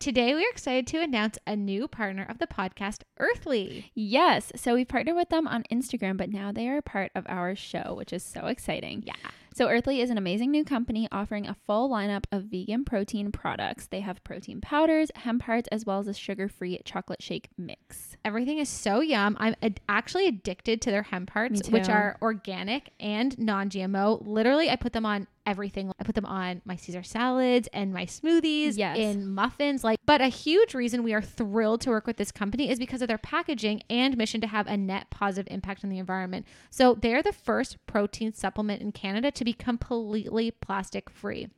Today, we are excited to announce a new partner of the podcast, Earthly. Yes. So we partnered with them on Instagram, but now they are a part of our show, which is so exciting. Yeah. So Earthly is an amazing new company offering a full lineup of vegan protein products. They have protein powders, hemp hearts, as well as a sugar-free chocolate shake mix. Everything is so yum. I'm ad- actually addicted to their hemp hearts, which are organic and non GMO. Literally, I put them on everything. I put them on my Caesar salads and my smoothies, Yes. in muffins. Like, but a huge reason we are thrilled to work with this company is because of their packaging and mission to have a net positive impact on the environment. So they're the first protein supplement in Canada to be completely plastic free.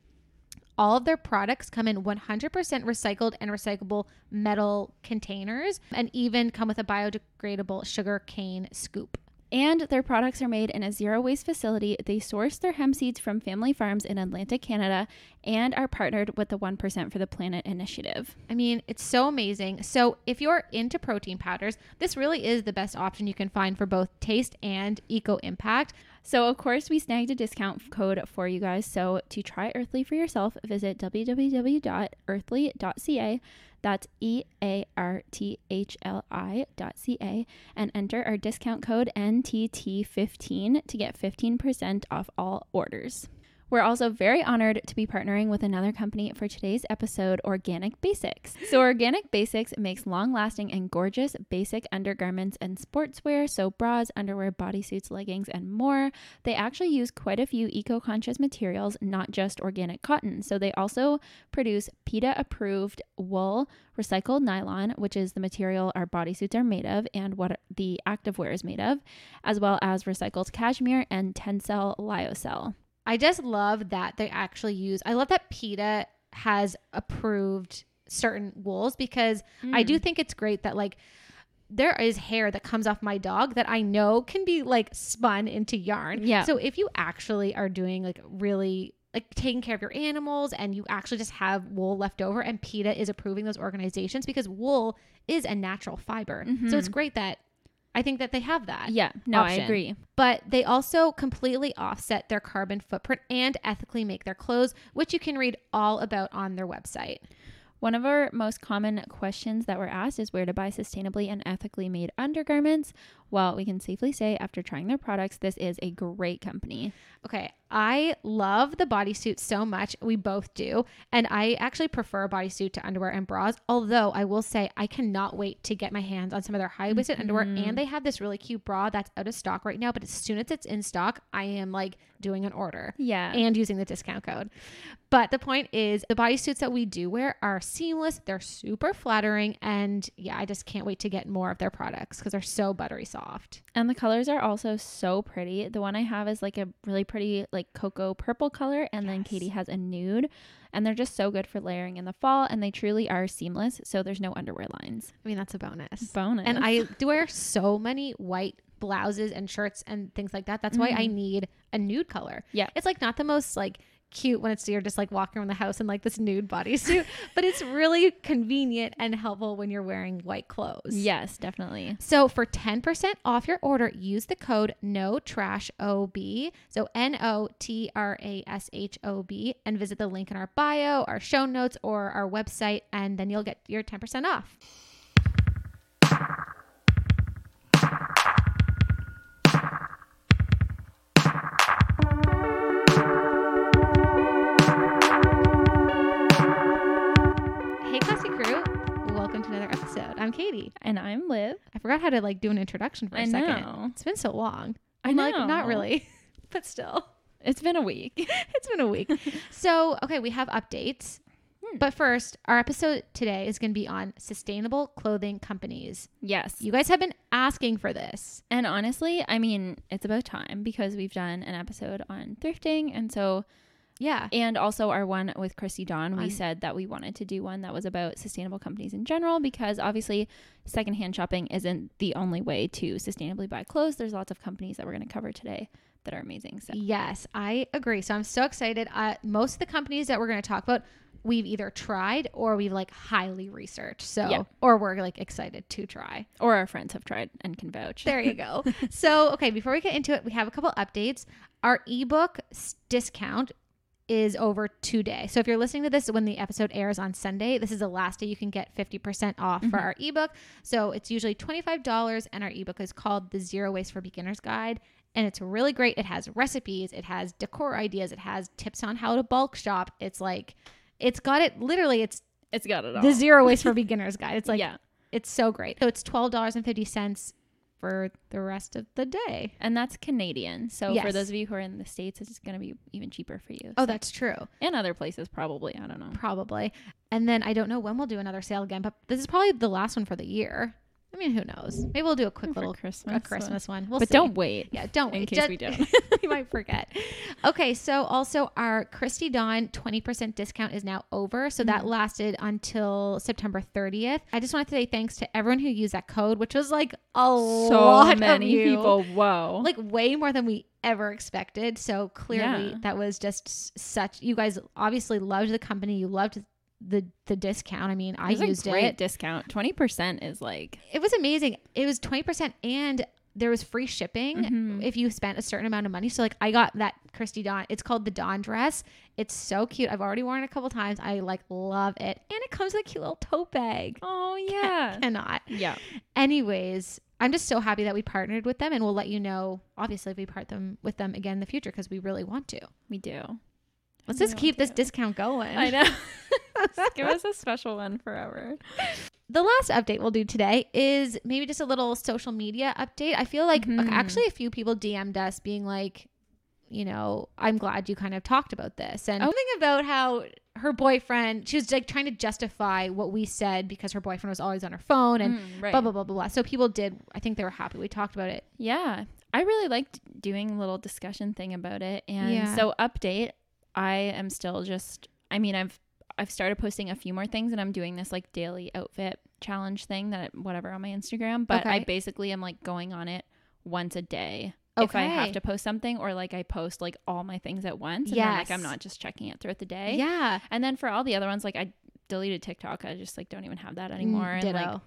All of their products come in 100% recycled and recyclable metal containers and even come with a biodegradable sugar cane scoop. And their products are made in a zero waste facility. They source their hemp seeds from family farms in Atlantic Canada and are partnered with the 1% for the Planet initiative. I mean, it's so amazing. So, if you're into protein powders, this really is the best option you can find for both taste and eco impact. So, of course, we snagged a discount code for you guys. So, to try Earthly for yourself, visit www.earthly.ca. That's E A R T H L I dot C A and enter our discount code NTT15 to get 15% off all orders. We're also very honored to be partnering with another company for today's episode, Organic Basics. So, Organic Basics makes long lasting and gorgeous basic undergarments and sportswear, so bras, underwear, bodysuits, leggings, and more. They actually use quite a few eco conscious materials, not just organic cotton. So, they also produce PETA approved wool, recycled nylon, which is the material our bodysuits are made of and what the activewear is made of, as well as recycled cashmere and tencel lyocell. I just love that they actually use, I love that PETA has approved certain wools because I Mm. do think it's great that, like, there is hair that comes off my dog that I know can be like spun into yarn. Yeah. So if you actually are doing like really like taking care of your animals and you actually just have wool left over and PETA is approving those organizations because wool is a natural fiber. So it's great that I think that they have that. Yeah, no, I agree. But they also completely offset their carbon footprint and ethically make their clothes, which you can read all about on their website. One of our most common questions that were asked is where to buy sustainably and ethically made undergarments. Well, we can safely say after trying their products, this is a great company. Okay, I love the bodysuit so much. We both do. And I actually prefer a bodysuit to underwear and bras. Although I will say I cannot wait to get my hands on some of their high waisted underwear. And mm-hmm. they have this really cute bra that's out of stock right now. But as soon as it's in stock, I am like doing an order Yeah. and using the discount code. But the point is, the bodysuits that we do wear are seamless. They're super flattering. And yeah, I just can't wait to get more of their products because they're so buttery soft. And the colors are also so pretty. The one I have is like a really pretty like cocoa purple color and then Yes. Katie has a nude and they're just so good for layering in the fall and they truly are seamless, so there's no underwear lines. I mean, that's a bonus. Bonus. And I do wear so many white blouses and shirts and things like that. That's why I mm. need a nude color. Yeah. It's like not the most like cute when it's you're just like walking around the house in like this nude bodysuit, but it's really convenient and helpful when you're wearing white clothes. Yes, definitely. So for 10% off your order, use the code no trash OB. So N O T R A S H O B and visit the link in our bio, our show notes, or our website, and then you'll get your 10% off. I'm Katie. And I'm Liv. I forgot how to like do an introduction for a I second. know. It's been so long. I I'm like, not really, but still, It's been a week. it's been a week. so, okay, we have updates. Hmm. But first, our episode today is going to be on sustainable clothing companies. yes. You guys have been asking for this. And honestly, I mean, it's about time because we've done an episode on thrifting. And so, Yeah. and also our one with Christy Dawn, we On- said that we wanted to do one that was about sustainable companies in general because obviously, secondhand shopping isn't the only way to sustainably buy clothes. There's lots of companies that we're going to cover today that are amazing. So, Yes, I agree. So I'm so excited. Uh, most of the companies that we're going to talk about, we've either tried or we've like highly researched. So, Yeah. or we're like excited to try. or our friends have tried and can vouch. There you go. so, okay, before we get into it, we have a couple updates. Our ebook s- discount is over today. So if you're listening to this when the episode airs on Sunday, this is the last day you can get 50% off for Mhm. our ebook. So it's usually $25 and our ebook is called The Zero Waste for Beginners Guide. And it's really great. It has recipes, it has decor ideas, it has tips on how to bulk shop. It's like it's got it literally it's It's got it all. the Zero Waste for Beginners Guide. It's like yeah. it's so great. So it's $12.50 for the rest of the day. And that's Canadian. So for those of you who are in the States, it's going to be even cheaper for you. Oh, So- that's true. and other places probably. I don't know. Probably. And then I don't know when we'll do another sale again, but this is probably the last one for the year. I mean, who knows? Maybe we'll do a quick For little Christmas. a Christmas one. We'll but see. don't wait. Yeah, don't wait. in case Ju- we don't. you might forget. Okay, so also our Christy Dawn 20% discount is now over. So that Mhm. lasted until September 30th. I just wanted to say thanks to everyone who used that code, which was like a so lot many of you. people. Whoa. Like way more than we ever expected. So clearly Yeah. that was just such you guys obviously loved the company. You loved the the discount. I mean, I It used a great it. discount. Twenty percent is like It was amazing. It was 20% and there was free shipping Mhm. if you spent a certain amount of money. So like I got that Christy Dawn. It's called the Dawn dress. It's so cute. I've already worn it a couple times. I like love it. And it comes with a cute little tote bag. oh yeah, Cannot. yeah. Anyways, I'm just so happy that we partnered with them and we'll let you know obviously if we part them with them again in the future because we really want to. We do. Let's just keep this discount going. I know. Give us a special one forever. the last update we'll do today is maybe just a little social media update. I feel like Mhm. actually a few people DM'd us being like, you know, I'm glad you kind of talked about this and Oh. something about how her boyfriend, she was like trying to justify what we said because her boyfriend was always on her phone and Mm, right. blah, blah, blah, blah, blah. So people did, I think they were happy we talked about it. Yeah. I really liked doing a little discussion thing about it. And Yeah. so update, I am still just I mean, I've I've started posting a few more things and I'm doing this like daily outfit challenge thing that whatever on my Instagram, but I basically am like going on it once a day. If I have to post something or like I post like all my things at once and then like I'm not just checking it throughout the day. Yeah. And then for all the other ones like I deleted TikTok. I just like don't even have that anymore. Mm, and like ditto.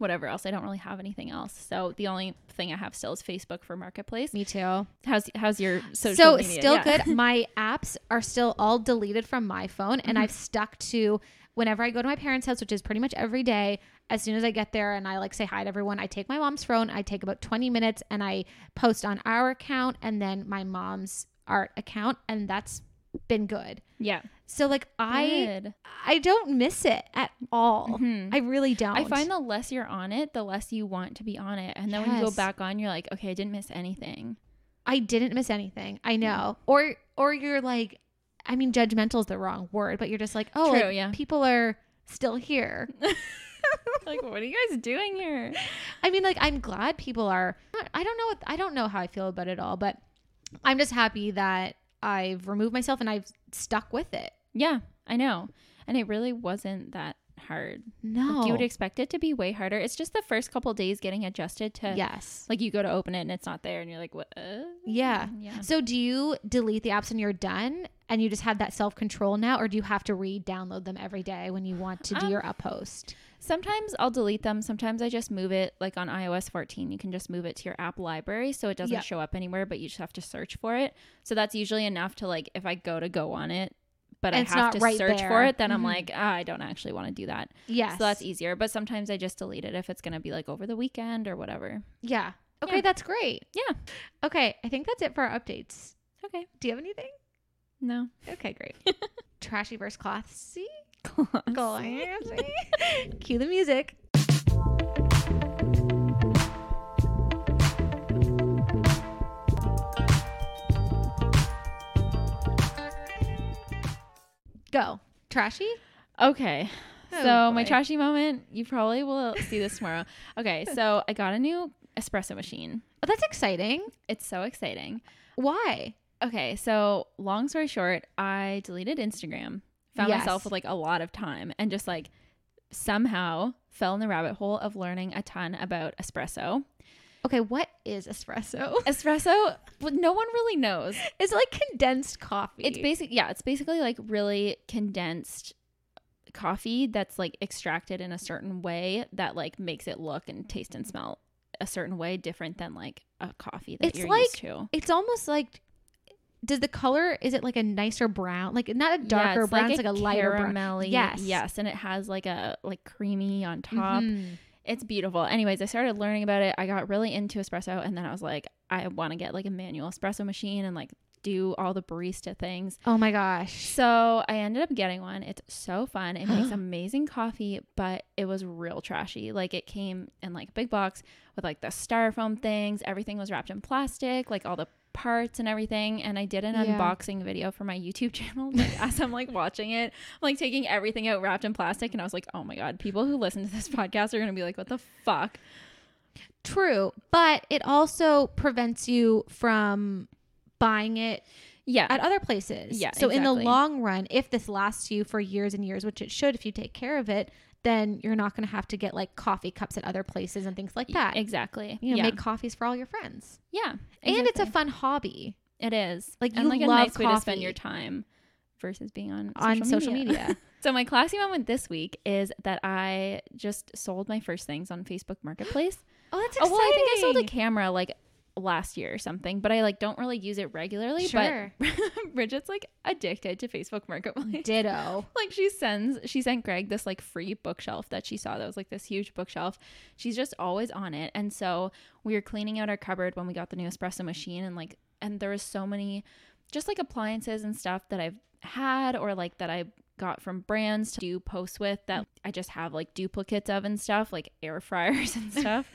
Whatever else. I don't really have anything else. So the only thing I have still is Facebook for Marketplace. Me too. How's how's your social so media? still Yeah. good my apps are still all deleted from my phone and Mhm. i've stuck to whenever i go to my parents house which is pretty much every day as soon as i get there and i like say hi to everyone i take my mom's phone i take about 20 minutes and i post on our account and then my mom's art account and that's been good Yeah. so like i Good. i don't miss it at all Mhm. i really don't I find the less you're on it, the less you want to be on it. And then when you go back on, you're like, okay, I didn't miss anything. I didn't miss anything. I know. Or or you're like I mean judgmental is the wrong word, but you're just like, "Oh, True, like, yeah. people are still here." like, what are you guys doing here? I mean, like I'm glad people are I don't know what I don't know how I feel about it all, but I'm just happy that I've removed myself and I've stuck with it. Yeah, I know. And it really wasn't that hard. No. Like, you would expect it to be way harder. It's just the first couple days getting adjusted to yes. like you go to open it and it's not there and you're like, what? Uh? Yeah. Yeah. So do you delete the apps when you're done and you just have that self-control now or do you have to re-download them every day when you want to do Um, your uppost? Sometimes I'll delete them. Sometimes I just move it. Like on iOS 14, you can just move it to your app library so it doesn't Yep. show up anywhere, but you just have to search for it. So that's usually enough to like if I go to go on it, but And I have to right search there. for it, then I'm Mhm. like, ah, I don't actually want to do that. Yes. So that's easier. But sometimes I just delete it if it's gonna be like over the weekend or whatever. Yeah. Okay, Yeah. that's great. Yeah. Okay, I think that's it for our updates. Okay. Do you have anything? No. Okay, great. Trashy versus classy. Classy. Classy. Cue the music. Go. Trashy? Okay. Oh, so my trashy moment, you probably will see this tomorrow. Okay, so I got a new espresso machine. Oh, that's exciting. It's so exciting. Why? Okay, so long story short, I deleted Instagram, found Yes. myself with like a lot of time, and just like somehow fell in the rabbit hole of learning a ton about espresso. Okay, what is espresso? Espresso, well, no one really knows. It's like condensed coffee. It's basic, yeah, it's basically like really condensed coffee that's like extracted in a certain way that like makes it look and taste and smell a certain way different than like a coffee that It's you're like- used to. it's almost like does the color is it like a nicer brown? Like not a Yeah, darker it's brown, it's like a lighter brown. Yes. Yes. And it has like a like creamy on top. Mhm. It's beautiful. Anyways, I started learning about it. I got really into espresso and then I was like, I want to get like a manual espresso machine and like do all the barista things. Oh my gosh. So I ended up getting one. It's so fun. It makes amazing coffee, but it was real trashy. Like it came in like a big box with like the styrofoam things. Everything was wrapped in plastic, like all the parts and everything. And I did an Yeah. unboxing video for my YouTube channel. Like as I'm like watching it, I'm like taking everything out wrapped in plastic. And I was like, oh my God, people who listen to this podcast are gonna be like, what the fuck? True, but it also prevents you from buying it Yeah. at other places. Yeah, So in the long run, if this lasts you for years and years, which it should if you take care of it, then you're not going to have to get like coffee cups at other places and things like that. Exactly. You know, yeah. make coffees for all your friends. yeah. And it's a fun hobby It is. Like, and you like a love nice way to spend your time versus being on on social media. So my classy moment this week is that I just sold my first things on Facebook Marketplace. oh, that's Oh exciting. well, I think I sold a camera like last year or something, but I like don't really use it regularly. Sure. But Bridget's like addicted to Facebook Marketplace. Ditto. like she sends she sent Greg this like free bookshelf that she saw that was like this huge bookshelf. She's just always on it. And so we were cleaning out our cupboard when we got the new espresso machine and like and there was so many just like appliances and stuff that I've had or like that I got from brands to do posts with that I just have like duplicates of and stuff, like air fryers and stuff.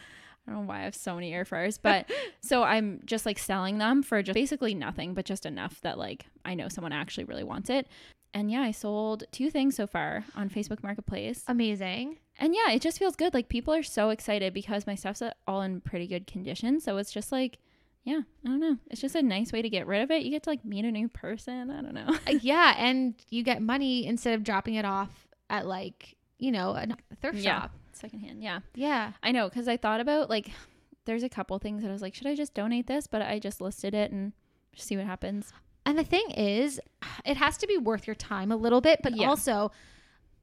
I don't know why I have so many air fryers, but so I'm just like selling them for just basically nothing, but just enough that like I know someone actually really wants it. And yeah, I sold two things so far on Facebook Marketplace. Amazing. And yeah, it just feels good. Like people are so excited because my stuff's all in pretty good condition. So it's just like, yeah, I don't know. It's just a nice way to get rid of it. You get to like meet a new person. I don't know. Uh, yeah, and you get money instead of dropping it off at like you know a thrift Yeah. shop. Secondhand. Yeah. Yeah. I know. Cause I thought about like, there's a couple things that I was like, should I just donate this? But I just listed it and see what happens. And the thing is, it has to be worth your time a little bit, but Yeah. also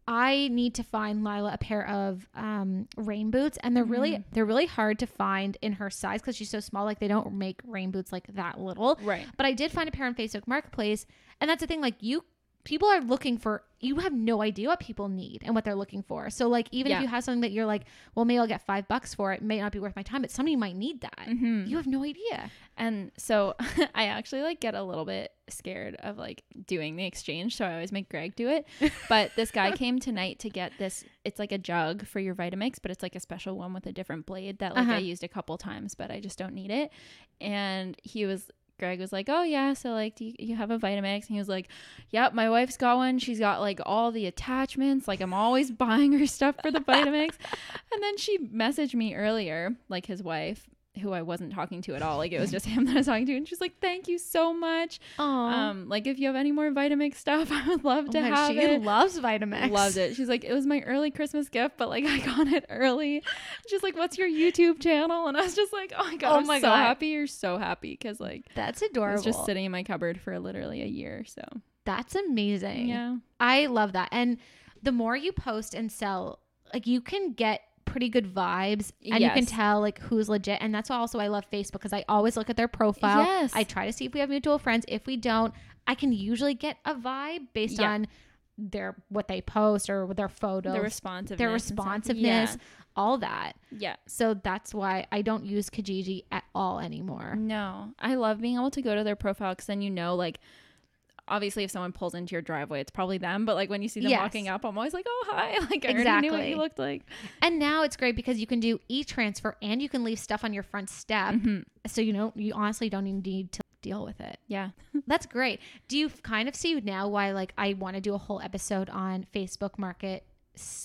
I need to find Lila a pair of um, rain boots, and they're really Mhm. they're really hard to find in her size because she's so small. Like they don't make rain boots like that little. Right. But I did find a pair on Facebook Marketplace, and that's the thing. Like you, people are looking for. You have no idea what people need and what they're looking for. So like even Yeah. if you have something that you're like, well, maybe I'll get five bucks for it. it may not be worth my time, but somebody might need that. Mm-hmm. You have no idea. And so I actually like get a little bit scared of like doing the exchange. So I always make Greg do it. But this guy came tonight to get this. It's like a jug for your Vitamix, but it's like a special one with a different blade that like Uh-huh. I used a couple times, but I just don't need it. And he was. Greg was like, "Oh yeah, so like, do you, you have a Vitamix?" And he was like, "Yep, my wife's got one. She's got like all the attachments. Like, I'm always buying her stuff for the Vitamix." and then she messaged me earlier, like his wife, who I wasn't talking to at all. Like it was just him that I was talking to, and she's like, "Thank you so much. Oh, Um, like if you have any more Vitamix stuff, I would love to have she it." loves Vitamix. Loved it. She's like, it was my early Christmas gift, but like I got it early. She's like, what's your YouTube channel? And I was just like, oh my god, Oh I'm my so God. happy. You're so happy because like That's adorable. was just sitting in my cupboard for literally a year. So That's amazing. yeah, I love that. And the more you post and sell, like you can get pretty good vibes and you can tell like who's legit. And that's why also I love Facebook because I always look at their profile. Yes. I try to see if we have mutual friends. If we don't, I can usually get a vibe based Yeah. on their what they post or their photos, the responsiveness, their responsiveness, all that. Yeah. yeah. So that's why I don't use Kijiji at all anymore. No, I love being able to go to their profile because then you know, like, obviously, if someone pulls into your driveway, it's probably them. But like when you see them Yes. walking up, I'm always like, oh hi, like I already knew what you looked like. And now it's great because you can do e-transfer and you can leave stuff on your front step. Mhm. So you know you honestly don't even need to deal with it. Yeah, That's great. Do you kind of see now why like I want to do a whole episode on Facebook market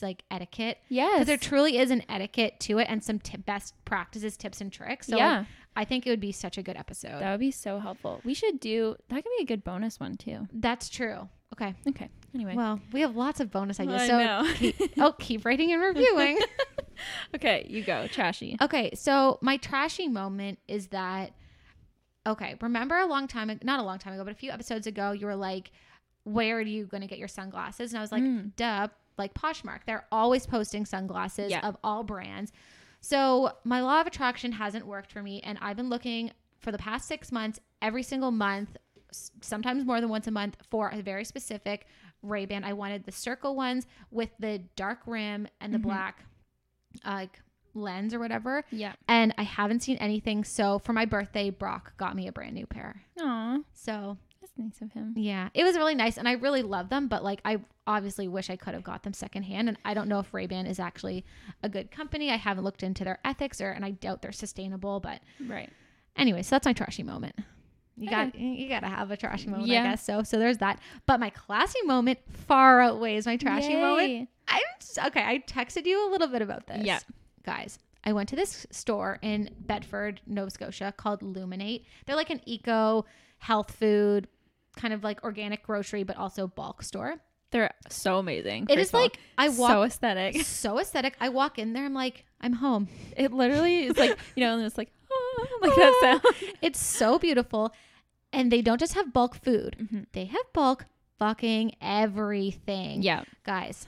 like etiquette? yes, Because there truly is an etiquette to it and some tip best practices, tips and tricks. So like, yeah, I think it would be such a good episode. that would be so helpful. We should do that. Could be a good bonus one too. That's true. Okay. Okay. Anyway, Well, we have lots of bonus ideas. I so know. keep, oh, keep rating and reviewing. okay, you go, trashy. Okay, so my trashy moment is that okay, remember a long time not a long time ago, but a few episodes ago you were like where are you going to get your sunglasses? And I was like, Mm. duh, like Poshmark. They're always posting sunglasses Yeah. of all brands. So my law of attraction hasn't worked for me and I've been looking for the past 6 months every single month sometimes more than once a month for a very specific Ray Ban. I wanted the circle ones with the dark rim and the Mhm. black uh, like lens or whatever. Yeah. And I haven't seen anything. So for my birthday, Brock got me a brand new pair. Aw, So that's nice of him. yeah, it was really nice, and I really love them. But like, I obviously wish I could have got them secondhand, and I don't know if Ray Ban is actually a good company. I haven't looked into their ethics, or and I doubt they're sustainable. But Right. anyway, so that's my trashy moment. You got Okay. you got to have a trashy moment, Yeah. I guess. So so there's that. But my classy moment far outweighs my trashy moment. I'm just, okay. I texted you a little bit about this. Yeah. guys. I went to this store in Bedford, Nova Scotia called Luminate. They're like an eco health food, kind of like organic grocery, but also bulk store. They're so amazing. It is all. like I walk so aesthetic. so aesthetic. I walk in there, I'm like, I'm home. It literally is like you know, and it's like "Ah," like that sound. It's so beautiful. And they don't just have bulk food. Mhm. They have bulk fucking everything. Yeah. Guys,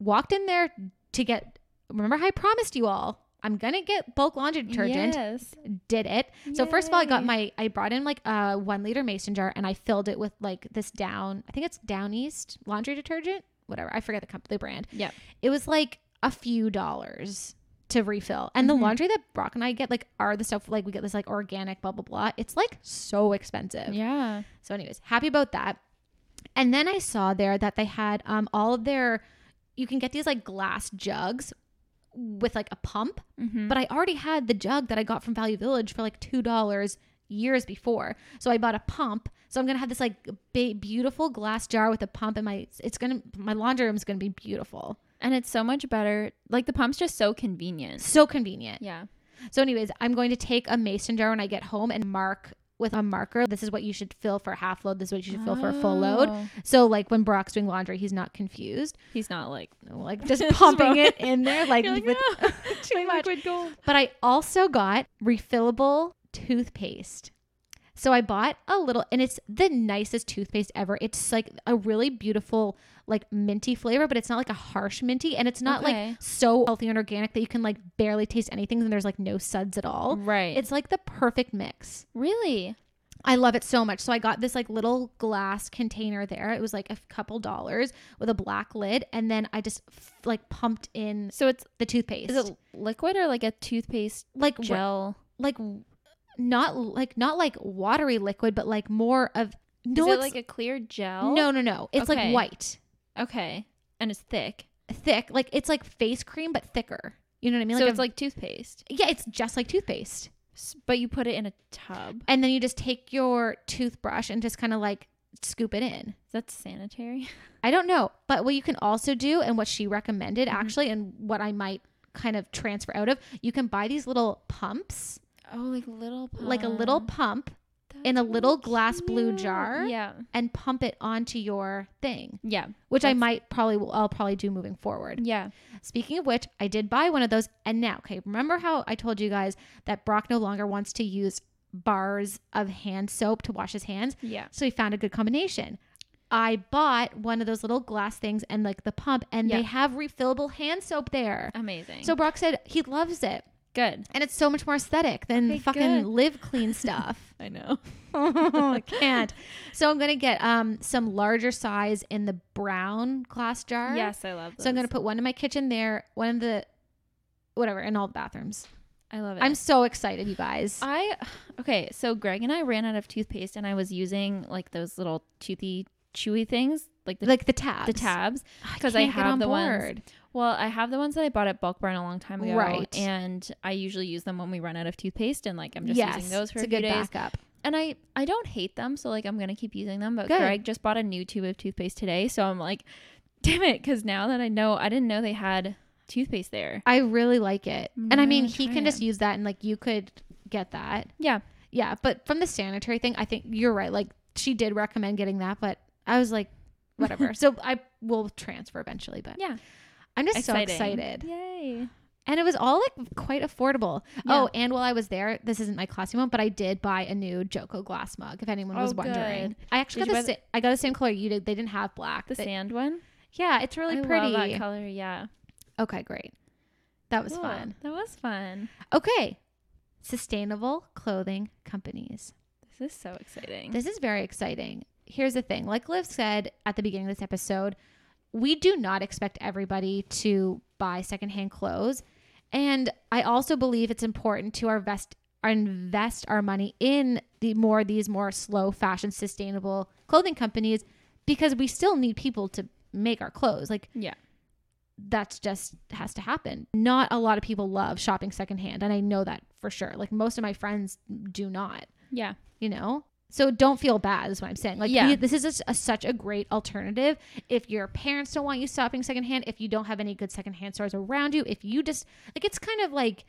walked in there to get remember how I promised you all I'm gonna get bulk laundry detergent. Yes. Did it. So first of all, I got my I brought in like a one liter mason jar and I filled it with like this down I think it's Down East laundry detergent. Whatever. I forget the company the brand. Yep. It was like a few dollars to refill. And Mhm. the laundry that Brock and I get like are the stuff like we get this like organic blah blah blah. It's like so expensive. Yeah. So, anyways, happy about that. And then I saw there that they had um all of their you can get these like glass jugs with like a pump, Mm-hmm. but I already had the jug that I got from Value Village for like two dollars years before. So I bought a pump. So I'm gonna have this like big, beautiful glass jar with a pump, and my it's gonna my laundry room is gonna be beautiful. and it's so much better. Like the pump's just so convenient. So convenient. Yeah. So, anyways, I'm going to take a mason jar when I get home and mark with a marker. This is what you should fill for half load. This is what you should fill for full load. Oh. So, like when Brock's doing laundry, he's not confused. He's not like Like just pumping it in there, like, like, with "No, too much. liquid gold. But I also got refillable toothpaste. So I bought a little, and it's the nicest toothpaste ever. It's like a really beautiful, like minty flavor, but it's not like a harsh minty, and it's not Okay. like so healthy and organic that you can like barely taste anything, and there's like no suds at all. Right. It's like the perfect mix. really I love it so much. So I got this like little glass container there. It was like a couple dollars with a black lid, and then I just f- like pumped in so it's the toothpaste. is it liquid or like a toothpaste like re- gel? like not like not like watery liquid, but like more of no, is it it's like a clear gel? no, no, no. It's Okay. like white, Okay. And it's thick. thick. Like it's like face cream, but thicker. You know what I mean? so a- it's like toothpaste. yeah, it's just like toothpaste. S- But you put it in a tub. And then you just take your toothbrush and just kind of like scoop it in. Is that sanitary? I don't know. But what you can also do, and what she recommended Mhm. actually, and what I might kind of transfer out of, you can buy these little pumps, Oh, like little pump. like a little pump, in a That's little glass blue jar. Yeah. and pump it onto your thing, Yeah. which I That's- might probably, will I'll probably do moving forward. Yeah. Speaking of which, I did buy one of those. And now, okay, remember how I told you guys that Brock no longer wants to use bars of hand soap to wash his hands? Yeah. So he found a good combination. I bought one of those little glass things and like the pump, and Yeah. they have refillable hand soap there. Amazing. So Brock said he loves it. Good. And it's so much more aesthetic than Okay, fucking good. live clean stuff. I know. I can't. So I'm gonna get um some larger size in the brown glass jar. Yes, I love. Those. So I'm gonna put one in my kitchen there, one in the whatever, in all the bathrooms. I love it. I'm so excited, you guys. I okay. So Greg and I ran out of toothpaste, and I was using like those little toothy, chewy things, like the like the tabs. the tabs. because ah, I can't get have on the ones- Well, I have the ones that I bought at Bulk Barn a long time ago, Right. And I usually use them when we run out of toothpaste, and like I'm just yes, using those for it's a, a few good days. backup. And I I don't hate them, so like I'm gonna keep using them. But Good. Greg just bought a new tube of toothpaste today, so I'm like, damn it, because now that I know, I didn't know they had toothpaste there. I really like it, I'm and I mm, mean, he can just use that, and like you could get that. Yeah, Yeah, but from the sanitary thing, I think you're right. Like she did recommend getting that, but I was like, whatever. so I will transfer eventually, but yeah, I'm just Exciting. so excited. Yay! And it was all like quite affordable. Yeah. Oh, and while I was there, this isn't my classy one, but I did buy a new JOCO glass mug. If anyone was Oh, wondering. I actually Did got the, buy I got the same color you did. They didn't have black. The They- sand one, yeah, it's really I pretty. Love that color. Yeah, Okay, great. That was Cool. fun. That was fun. Okay, sustainable clothing companies. This is so exciting. This is very exciting. Here's the thing like Liv said at the beginning of this episode, we do not expect everybody to buy secondhand clothes. And I also believe it's important to invest invest our money in the more these more slow fashion sustainable clothing companies because we still need people to make our clothes. Like yeah. that's just has to happen. Not a lot of people love shopping secondhand, and I know that for sure. Like most of my friends do not, Yeah. you know. So don't feel bad. Is what I'm saying. Like Yeah. this is just a, such a great alternative. If your parents don't want you shopping secondhand, if you don't have any good secondhand stores around you, if you just like it's kind of like.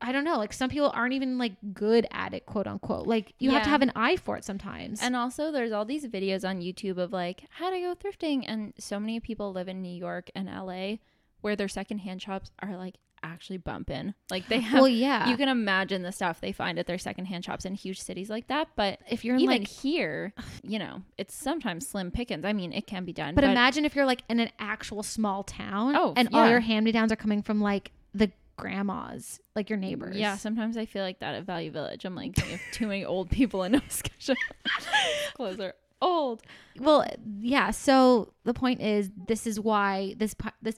I don't know. Like some people aren't even like good at it, quote unquote. Like you have to have an eye for it sometimes. And also, there's all these videos on YouTube of like how to go thrifting, and so many people live in New York and LA where their secondhand shops are like actually bumping. Like they have, well, yeah. you can imagine the stuff they find at their secondhand shops in huge cities like that. But if you're in even like here, you know, it's sometimes slim pickings. I mean, it can be done, But, imagine if you're like in an actual small town Oh, and all your hand me downs are coming from like the grandmas, like your neighbors. Yeah, sometimes I feel like that at Value Village. I'm like, we have too many old people in Nova Scotia. Clothes are old. Well, yeah. So the point is, this is why this this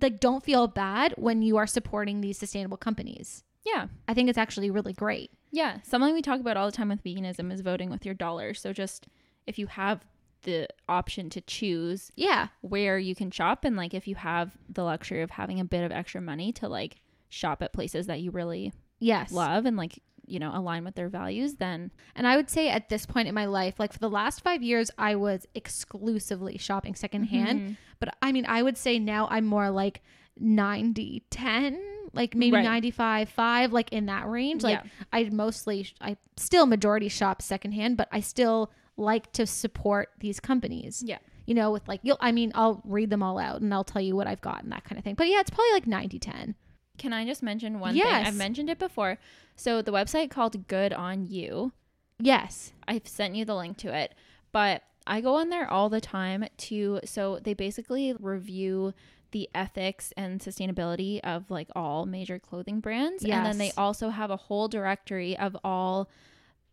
like don't feel bad when you are supporting these sustainable companies. Yeah. I think it's actually really great. Yeah. Something we talk about all the time with veganism is voting with your dollars. So just if you have the option to choose Yeah. where you can shop and like if you have the luxury of having a bit of extra money to like shop at places that you really Yes. love and like, you know, align with their values, then And I would say at this point in my life, like for the last five years, I was exclusively shopping secondhand. Mhm. But I mean, I would say now I'm more like 90 10, like maybe Right. 95 5, like in that range. Like Yeah. I mostly, I still majority shop secondhand, but I still like to support these companies. Yeah. You know, with like, you'll, I mean, I'll read them all out and I'll tell you what I've got and that kind of thing. But yeah, it's probably like 90 10. Can I just mention one Yes. thing? I've mentioned it before. So the website called Good on You. Yes. I've sent you the link to it, but I go on there all the time to so they basically review the ethics and sustainability of like all major clothing brands and then they also have a whole directory of all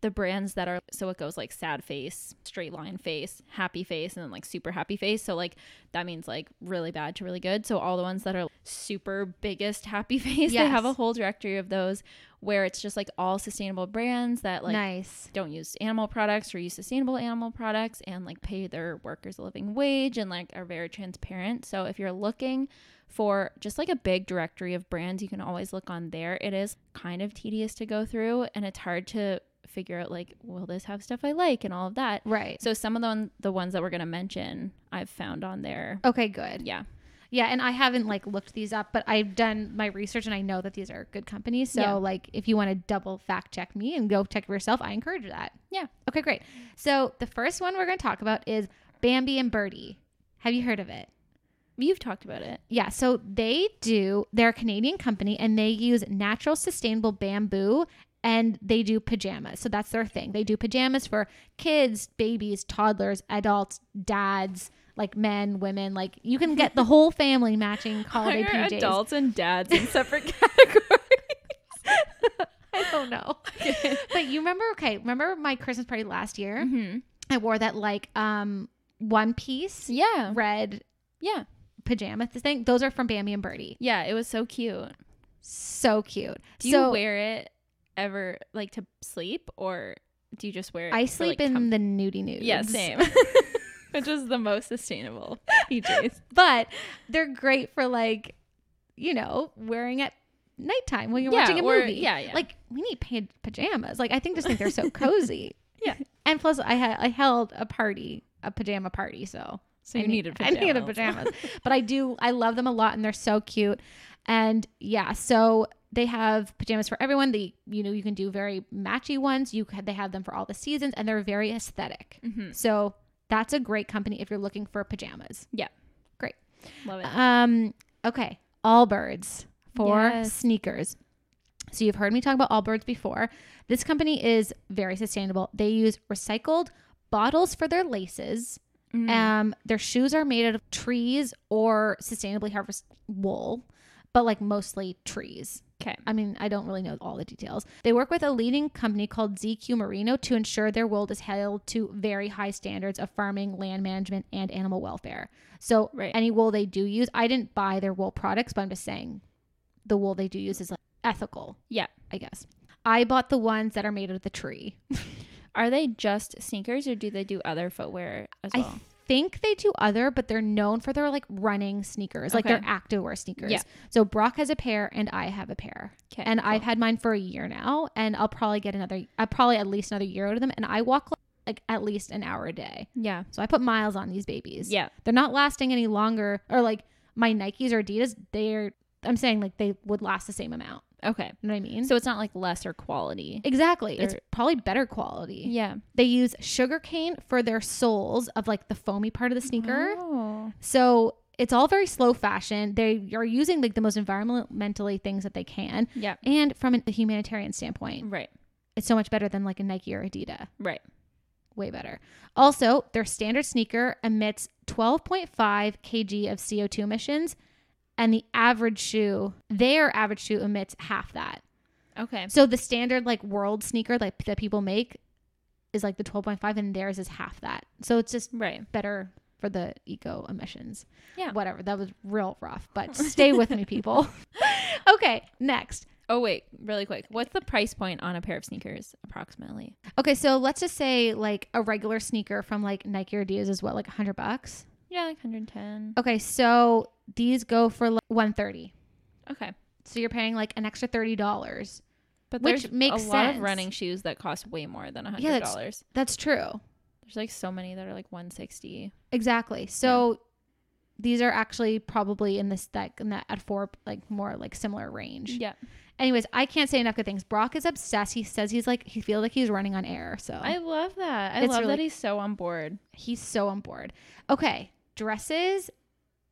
the brands that are so it goes like sad face, straight line face, happy face and then like super happy face. So like that means like really bad to really good. So all the ones that are super biggest happy face, they have a whole directory of those where it's just like all sustainable brands that like nice. don't use animal products or use sustainable animal products and like pay their workers a living wage and like are very transparent. So if you're looking for just like a big directory of brands, you can always look on there. It is kind of tedious to go through and it's hard to figure out like will this have stuff I like and all of that. Right. So some of the one, the ones that we're going to mention I've found on there. Okay, good. Yeah. Yeah, and I haven't like looked these up, but I've done my research and I know that these are good companies. So Yeah. like if you want to double fact check me and go check for yourself, I encourage that. Yeah. Okay, great. So the first one we're going to talk about is Bambi and Birdie. Have you heard of it? You've talked about it. Yeah, so they do, they're a Canadian company and they use natural sustainable bamboo and they do pajamas. So that's their thing. They do pajamas for kids, babies, toddlers, adults, dads, like men, women. Like you can get the whole family matching holiday are PJs. adults and dads in separate categories. I don't know. but you remember, okay, remember my Christmas party last year? hmm I wore that like um one piece Yeah. red Yeah. pajama thing. Those are from Bambi and Birdie. Yeah. It was so cute. So cute. Do so you wear it ever like to sleep or do you just wear it? I sleep like, in com- the nudie nudes. Yeah, same. Which is the most sustainable PJs. but they're great for like, you know, wearing at nighttime when you're Yeah, watching a or- movie. yeah, yeah. Like we need pa- pajamas. Like I think just think they're so cozy. Yeah. And plus, I had I held a party, a pajama party, so So you I need- needed I needed pajamas. pajamas. but I do I love them a lot and they're so cute. And yeah, so they have pajamas for everyone. They you know you can do very matchy ones. You can, they have them for all the seasons and they're very aesthetic. hmm So that's a great company if you're looking for pajamas. Yeah, great. Love it. Um okay, Allbirds for Yes. sneakers. So you've heard me talk about Allbirds before. This company is very sustainable. They use recycled bottles for their laces. Mm. Um, their shoes are made out of trees or sustainably harvested wool, but like mostly trees. Okay. I mean, I don't really know all the details. They work with a leading company called ZQ Merino to ensure their wool is held to very high standards of farming, land management, and animal welfare. So Right. any wool they do use, I didn't buy their wool products, but I'm just saying the wool they do use is like ethical. Yeah. I guess. I bought the ones that are made of the tree. Are they just sneakers or do they do other footwear as I well? Think they do other, but they're known for their like running sneakers, like Okay. their activewear sneakers. Yeah. So Brock has a pair and I have a pair. Okay. and I've had mine for a year now, and I'll probably get another. I probably at least another year out of them, and I walk like, like at least an hour a day. Yeah. So I put miles on these babies. Yeah. they're not lasting any longer, or like my Nikes or Adidas, they're. I'm saying like they would last the same amount. Okay. You know what I mean? So it's not like lesser quality. exactly, it's they're- probably better quality. Yeah. They use sugarcane for their soles of like the foamy part of the sneaker. Oh. So it's all very slow fashion. They are using like the most environmentally things that they can, Yeah. and from a humanitarian standpoint. Right. it's so much better than like a Nike or Adidas. Right. Way better. Also, their standard sneaker emits 12.5 kg of CO2 emissions, and the average shoe, their average shoe emits half that. Okay. So the standard like world sneaker like that people make is like the 12.5, and theirs is half that. So it's just Right. better for the eco emissions. Yeah. Whatever. That was real rough, but stay with me, people. okay, next. Oh wait, really quick. What's the price point on a pair of sneakers approximately? Okay, so let's just say like a regular sneaker from like Nike or Adidas is what like 100 bucks. Yeah, like 110. Okay, so these go for like 130. Okay. So you're paying like an extra $30. But Which there's makes a lot sense. of running shoes that cost way more than $100. Yeah, that's- That's true. There's like so many that are like 160. Exactly. So these are actually probably in this like in that at four like more like similar range. Yeah. Anyways, I can't say enough good things. Brock is obsessed. He says he's like he feels like he's running on air. So I love that. I It's love really- that he's so on board. he's so on board. Okay, dresses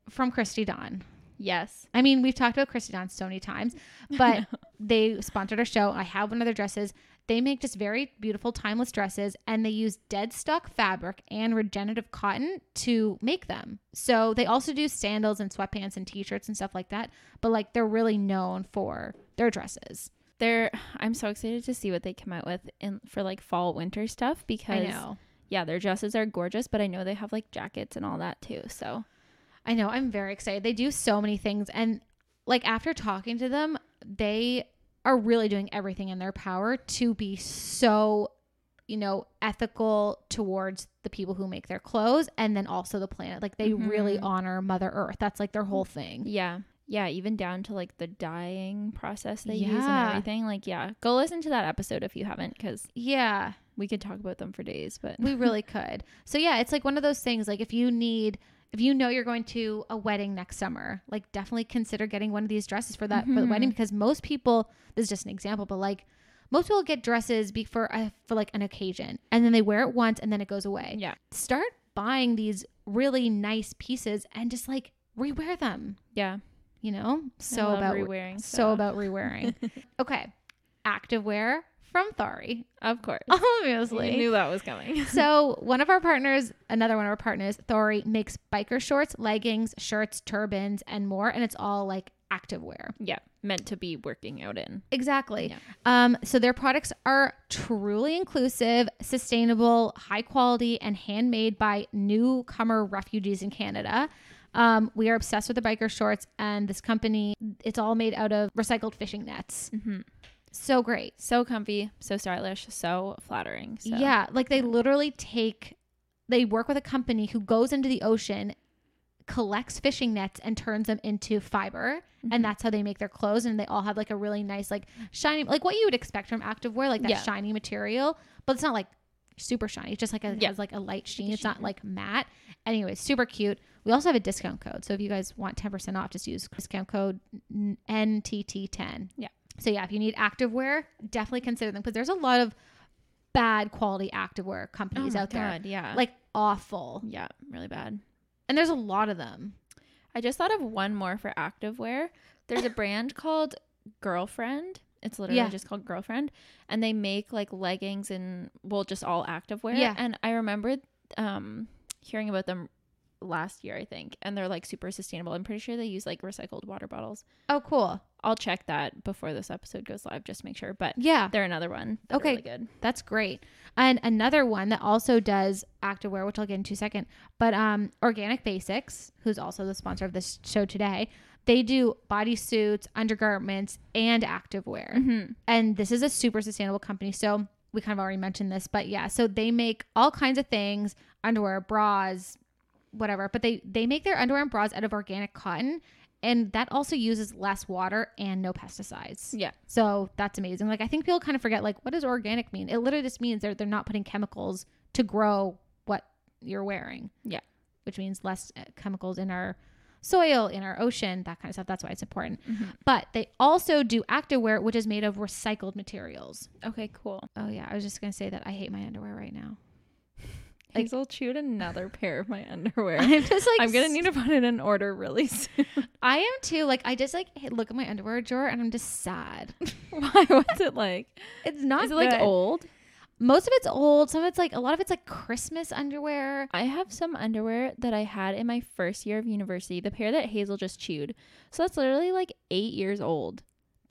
from Christy Dawn. Yes. I mean, we've talked about Christy Dawn so many times, but they sponsored our show. I have one of their dresses. They make just very beautiful, timeless dresses, and they use dead stock fabric and regenerative cotton to make them. So they also do sandals and sweatpants and t-shirts and stuff like that. But like, they're really known for their dresses. They're I'm so excited to see what they come out with in for like fall winter stuff because I know. Yeah, their dresses are gorgeous, but I know they have like jackets and all that too. So I know. I'm very excited. They do so many things. And like after talking to them, they are really doing everything in their power to be so, you know, ethical towards the people who make their clothes and then also the planet. Like they really Mhm. honor Mother Earth. That's like their whole thing. yeah. Yeah, even down to like the dyeing process they use and everything. Like, yeah, go listen to that episode if you haven't, because Yeah, we could talk about them for days. But we really could. So yeah, it's like one of those things like if you need if you know you're going to a wedding next summer, like definitely consider getting one of these dresses for that for the wedding because most people this is just an example, but like most people get dresses be for uh, for like an occasion and then they wear it once and then it goes away. yeah, Start buying these really nice pieces and just like rewear them, yeah. you know? So about rewearing. so about rewearing. okay. Activewear from Thari, of course. obviously. You knew that was coming. so one of our partners, another one of our partners, Thori, makes biker shorts, leggings, shirts, turbans, and more, and it's all like activewear. yeah, meant to be working out in. Exactly. Yeah. Um, so their products are truly inclusive, sustainable, high quality, and handmade by newcomer refugees in Canada. Um, we are obsessed with the biker shorts, and this company, it's all made out of recycled fishing nets. Mm-hmm. So great. So comfy, so stylish, so flattering. So. Yeah, like they literally take, they work with a company who goes into the ocean, collects fishing nets, and turns them into fiber. Mhm. And that's how they make their clothes. And they all have like a really nice, like shiny, like what you would expect from activewear, like that Yeah. shiny material. But it's not like super shiny. It's just like a, Yeah. has like a light sheen. It's not like matte. Anyway, super cute. We also have a discount code. So if you guys want 10% off, just use discount code NTT10. Yeah. So yeah, if you need activewear, definitely consider them because there's a lot of bad quality activewear Oh companies my out there. Yeah. Like awful. yeah, really bad. And there's a lot of them. I just thought of one more for activewear. There's a brand called Girlfriend. It's literally Yeah. just called Girlfriend, and they make like leggings and well, just all activewear. Yeah. And I remembered um, hearing about them last year, I think, and they're like super sustainable. I'm pretty sure they use like recycled water bottles. Oh, cool. I'll check that before this episode goes live just to make sure. But Yeah, they're another one. Okay. really good. that's great. And another one that also does activewear, which I'll get into a second, but um, Organic Basics, who's also the sponsor of this show today, they do bodysuits, undergarments, and activewear. Mm-hmm. and this is a super sustainable company. So we kind of already mentioned this, but yeah, so they make all kinds of things, underwear, bras, whatever, but they they make their underwear and bras out of organic cotton and that also uses less water and no pesticides. Yeah. So that's amazing. Like I think people kind of forget like what does organic mean? It literally just means they're they're not putting chemicals to grow what you're wearing. Yeah. Which means less uh, chemicals in our soil, in our ocean, that kind of stuff. That's why it's important. Mhm. But they also do activewear, which is made of recycled materials. Okay, cool. Oh yeah, I was just gonna say that I hate my underwear right now. Like- Hazel chewed another pair of my underwear. I'm just like I'm gonna need to put it in order really soon. I am too. Like I just like look at my underwear drawer and I'm just sad. Why? What's it like? It's not Is it like old? Most of it's old. Some of it's like a lot of it's like Christmas underwear. I have some underwear that I had in my first year of university, the pair that Hazel just chewed. So that's literally like eight years old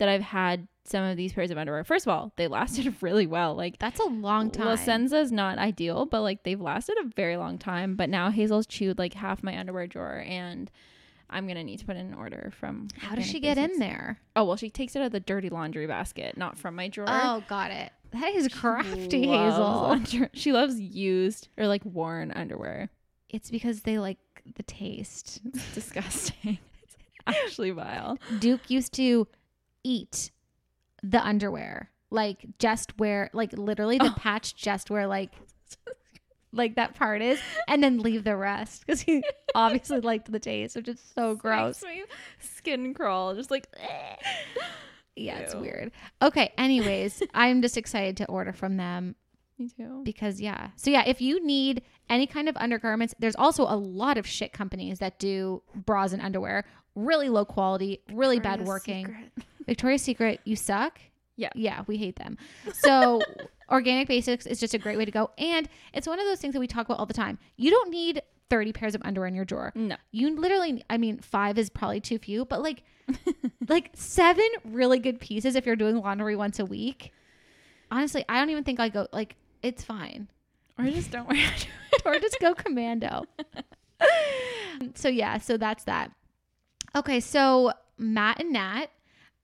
that I've had some of these pairs of underwear. First of all, they lasted really well. Like That's a long time. La Senza is not ideal, but like they've lasted a very long time. But now Hazel's chewed like half my underwear drawer and I'm gonna need to put in an order from How does she get in there? Oh well she takes it out of the dirty laundry basket, not from my drawer. Oh, got it. That is crafty, Hazel. under- she loves used or like worn underwear. It's because they like the taste. It's disgusting. it's actually vile. Duke used to eat the underwear, like just where, like literally the Oh. patch just where like, like that part is, and then leave the rest because he obviously liked the taste, which is so gross. Skin crawl, just like. Yeah, it's weird. Okay. Anyways, I'm just excited to order from them Me too. because yeah. So yeah, if you need any kind of undergarments, there's also a lot of shit companies that do bras and underwear, really low quality, really bad working. Secret. Victoria's Secret, you suck. Yeah. Yeah, we hate them. So organic basics is just a great way to go. And it's one of those things that we talk about all the time. You don't need 30 pairs of underwear in your drawer. No. You literally I mean, five is probably too few, but like like seven really good pieces if you're doing laundry once a week. Honestly, I don't even think I go like it's fine. Or just don't wear it. or just go commando. so yeah, so that's that. Okay, so Matt and Nat,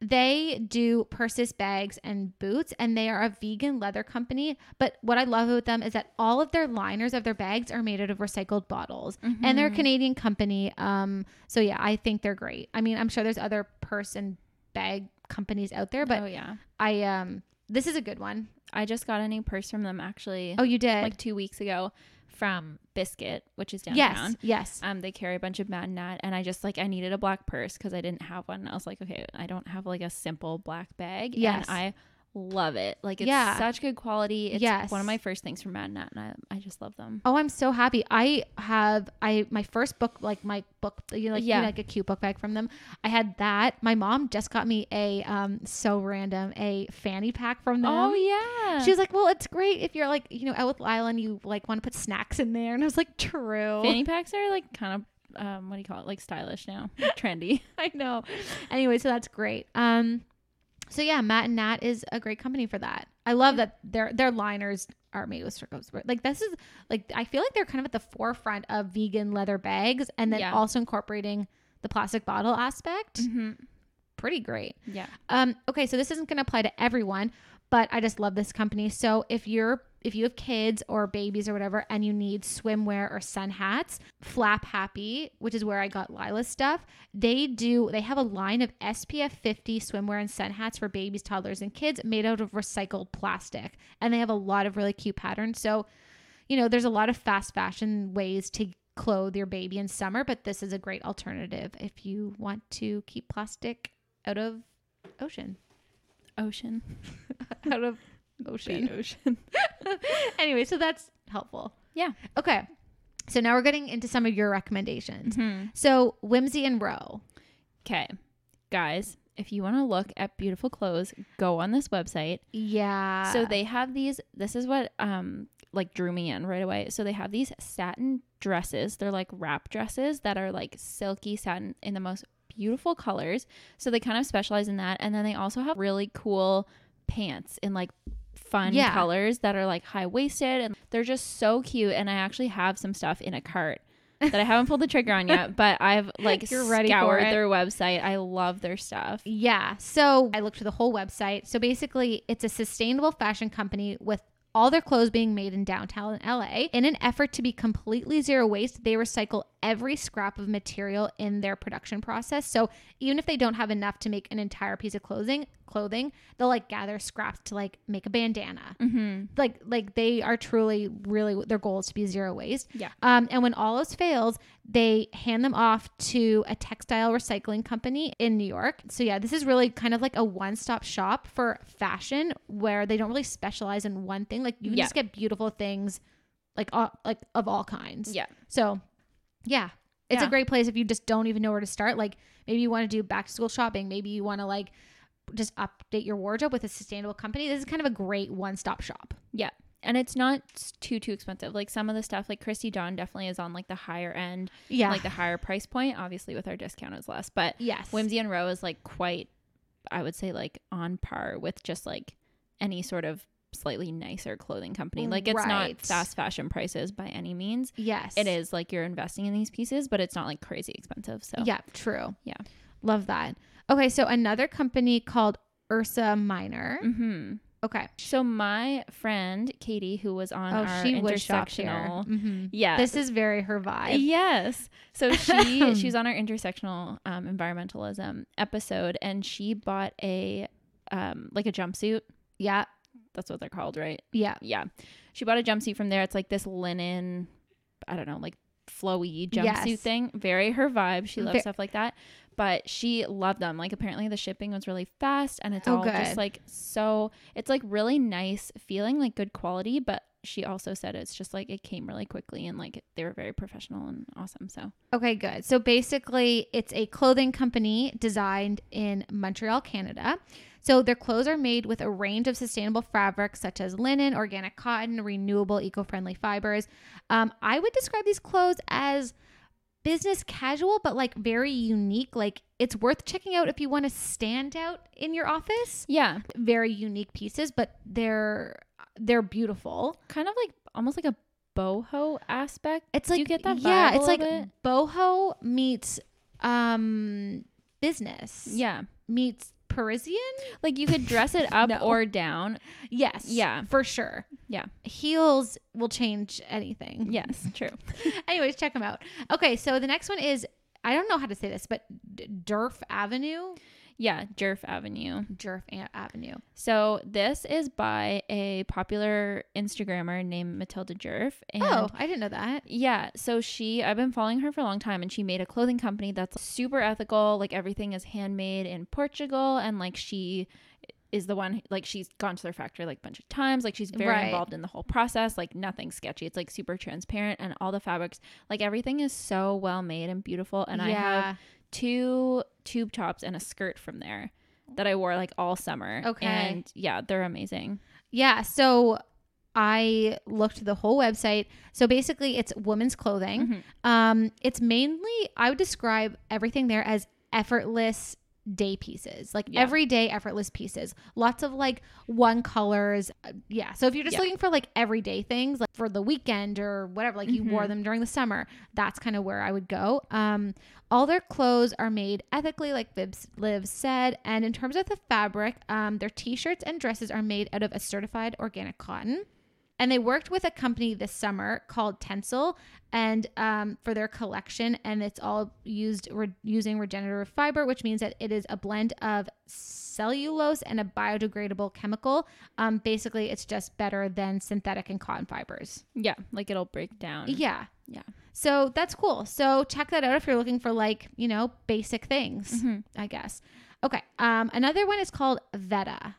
they do purses, bags, and boots, and they are a vegan leather company. But what I love about them is that all of their liners of their bags are made out of recycled bottles, and they're a Mhm. Canadian company. Um, so yeah, I think they're great. I mean, I'm sure there's other purse and bag companies out there, but oh yeah. I um, this is a good one. I just got a new purse from them actually Oh, you did? like two weeks ago from Biscuit, which is yes, downtown. yes. Um, they carry a bunch of Matt and Nat, and I just like I needed a black purse because I didn't have one. I was like, okay, I don't have like a simple black bag. Yes. and I love it. Like it's Yeah. such good quality. It's Yes. one of my first things from Matt and Nat, and I I just love them. Oh, I'm so happy. I have I my first book, like my book, you know, like you Yeah. know, like a cute book bag from them. I had that. My mom just got me a um so random a fanny pack from them. Oh yeah, She was like, "Well, it's great if you're like, you know, out with Lila and you like want to put snacks in there." And I was like, "True." fanny packs are like kind of um what do you call it? Like stylish now, trendy. I know. Anyway, so that's great. Um, so yeah, Matt and Nat is a great company for that. I love that their their liners are made with circles. Like this is like I feel like they're kind of at the forefront of vegan leather bags, and then Yeah. also incorporating the plastic bottle aspect. mm-hmm. Pretty great. Yeah, Um, okay, so this isn't going to apply to everyone, but I just love this company. So if you're if you have kids or babies or whatever, and you need swimwear or sun hats, Flap Happy, which is where I got Lila's stuff, they do. They have a line of SPF 50 swimwear and sun hats for babies, toddlers, and kids made out of recycled plastic, and they have a lot of really cute patterns. So, you know, there's a lot of fast fashion ways to clothe your baby in summer, but this is a great alternative if you want to keep plastic out of ocean ocean, out of ocean. ocean. anyway, so that's helpful. Yeah. Okay. So now we're getting into some of your recommendations. Mm-hmm. So Whimsy and Row. Okay, guys, if you want to look at beautiful clothes, go on this website. Yeah. So they have these this is what um like drew me in right away. So they have these satin dresses. They're like wrap dresses that are like silky satin in the most beautiful colors. So they kind of specialize in that and then they also have really cool pants in like fun Yeah. colors that are like high waisted and they're just so cute and I actually have some stuff in a cart that I haven't pulled the trigger on yet, but I've like You're ready scoured their website. I love their stuff. Yeah. So I looked through the whole website. So basically, it's a sustainable fashion company with all their clothes being made in downtown LA. In an effort to be completely zero waste, they recycle every scrap of material in their production process. So even if they don't have enough to make an entire piece of clothing, clothing, they'll like gather scraps to like make a bandana. Mm-hmm. Like like they are truly really their goal is to be zero waste. Yeah. Um, and when all else fails, they hand them off to a textile recycling company in New York. So yeah, this is really kind of like a one-stop shop for fashion where they don't really specialize in one thing. Like you can Yeah. just get beautiful things, like uh, like of all kinds. Yeah. So yeah, it's a great place if you just don't even know where to start. Like maybe you want to do back to school shopping. Maybe you want to like just update your wardrobe with a sustainable company. This is kind of a great one-stop shop. Yeah. And it's not too too expensive. Like some of the stuff, like Christy Dawn definitely is on like the higher end, Yeah. like the higher price point. Obviously, with our discount is less, but yes. Whimsy and Row is like quite, I would say, like on par with just like any sort of slightly nicer clothing company. Like it's Right. not fast fashion prices by any means. Yes. It is like you're investing in these pieces, but it's not like crazy expensive. So Yeah, true. Yeah. Love that. Okay, so another company called Ursa Minor. Mm-hmm. Okay. So my friend Katie, who was on Oh, our she would shop here. intersectional, Mhm. yeah, This is very her vibe. Yes. So she she was on our intersectional um, environmentalism episode, and she bought a um, like a jumpsuit. Yeah. That's what they're called, right? Yeah. Yeah. She bought a jumpsuit from there. It's like this linen, I don't know, like flowy jumpsuit Yes. thing. Very her vibe. She loves Ve- stuff like that. But she loved them. Like apparently the shipping was really fast, and it's Oh, all good. just like so. It's like really nice feeling, like good quality, but. She also said it's just like it came really quickly and like they were very professional and awesome. So Okay, good. So basically, it's a clothing company designed in Montreal, Canada. So their clothes are made with a range of sustainable fabrics such as linen, organic cotton, renewable, eco-friendly fibers. Um, I would describe these clothes as business casual, but like very unique. Like it's worth checking out if you want to stand out in your office. yeah, Very unique pieces, but they're they're beautiful. kind of like almost like a boho aspect. It's Do like you get that yeah, it's like bit? boho meets um business. Yeah, meets Parisian. like you could dress it up No. or down. Yes, Yeah. for sure. Yeah. heels will change anything. Yes, true. Anyways, check them out. Okay, so the next one is I don't know how to say this, but D- Durf Avenue. Yeah, Djerf Avenue. A- Avenue. So this is by a popular Instagrammer named Matilda Djerf. Oh, and oh, I didn't know that. Yeah, so she I've been following her for a long time and she made a clothing company that's super ethical, like everything is handmade in Portugal and like she is the one like she's gone to their factory like a bunch of times, like she's very Right. involved in the whole process, like nothing sketchy. It's like super transparent and all the fabrics, like everything is so well made and beautiful and I have two tube tops and a skirt from there that I wore like all summer. Okay. And yeah, they're amazing. Yeah, so I looked the whole website. So basically, it's women's clothing. Mhm. Um, it's mainly I would describe everything there as effortless day pieces, like Yeah. everyday effortless pieces. Lots of like one colors. Uh, Yeah. So if you're just Yeah. looking for like everyday things, like for the weekend or whatever, like you wore Mhm. them during the summer, that's kind of where I would go. Um, all their clothes are made ethically, like Vibs Liv said. And in terms of the fabric, um, their t-shirts and dresses are made out of a certified organic cotton. And they worked with a company this summer called Tencel, and um, for their collection, and it's all used re- using regenerative fiber, which means that it is a blend of cellulose and a biodegradable chemical. Um, basically, it's just better than synthetic and cotton fibers. Yeah, like it'll break down. Yeah, Yeah. So that's cool. So check that out if you're looking for like you know basic things, Mhm. I guess. Okay. Um, another one is called Vetta,